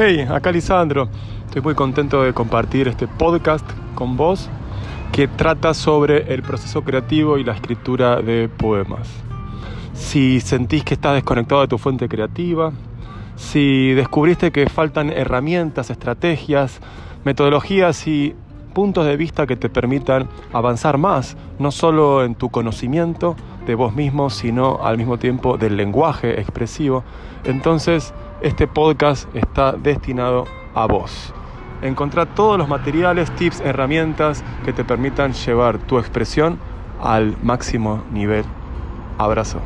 Hey, acá Lisandro. Estoy muy contento de compartir este podcast con vos que trata sobre el proceso creativo y la escritura de poemas. Si sentís que estás desconectado de tu fuente creativa, si descubriste que faltan herramientas, estrategias, metodologías y puntos de vista que te permitan avanzar más, no solo en tu conocimiento de vos mismo, sino al mismo tiempo del lenguaje expresivo, entonces este podcast está destinado a vos. Encontrar todos los materiales, tips, herramientas que te permitan llevar tu expresión al máximo nivel. Abrazo.